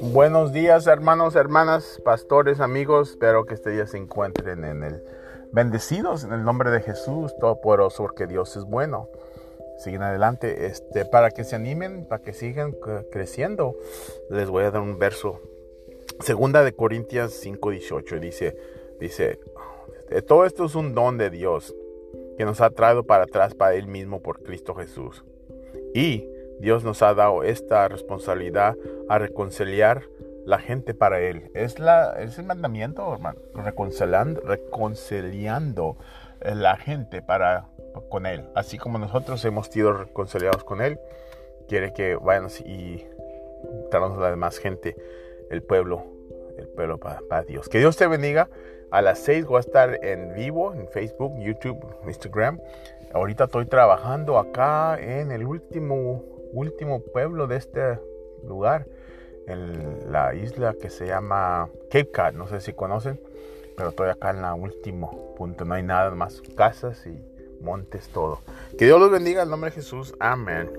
Buenos días hermanos, hermanas, pastores, amigos. Espero que este día se encuentren en el bendecidos en el nombre de Jesús, todopoderoso, porque Dios es bueno. Siguen adelante, este, para que se animen, para que sigan creciendo. Les voy a dar un verso. Segunda de Corintias 5:18 dice, dice, todo esto es un don de Dios que nos ha traído para atrás para Él mismo por Cristo Jesús. Y Dios nos ha dado esta responsabilidad a reconciliar la gente para Él. Es, la, es el mandamiento, hermano, reconciliando, reconciliando la gente para, con Él. Así como nosotros hemos sido reconciliados con Él, quiere que vayan y traigamos a la demás gente, el pueblo, el pueblo para, para Dios. Que Dios te bendiga. A las 6 voy a estar en vivo en Facebook, YouTube, Instagram. Ahorita estoy trabajando acá en el último último pueblo de este lugar, en la isla que se llama Cape Cod, no sé si conocen, pero estoy acá en la último punto, no hay nada más, casas y montes, todo. Que Dios los bendiga en nombre de Jesús, amén.